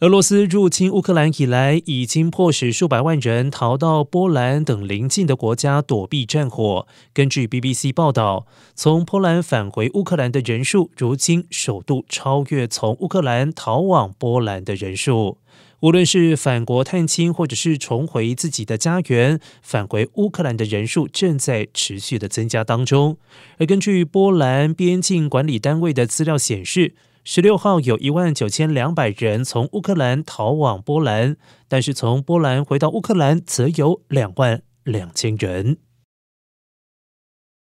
俄罗斯入侵乌克兰以来，已经迫使数百万人逃到波兰等邻近的国家躲避战火。根据 BBC 报道，从波兰返回乌克兰的人数，如今首度超越从乌克兰逃往波兰的人数。无论是返国探亲，或者是重回自己的家园，返回乌克兰的人数正在持续的增加当中。而根据波兰边境管理单位的资料显示，十六号有一万九千两百人从乌克兰逃往波兰，但是从波兰回到乌克兰则有两万两千人。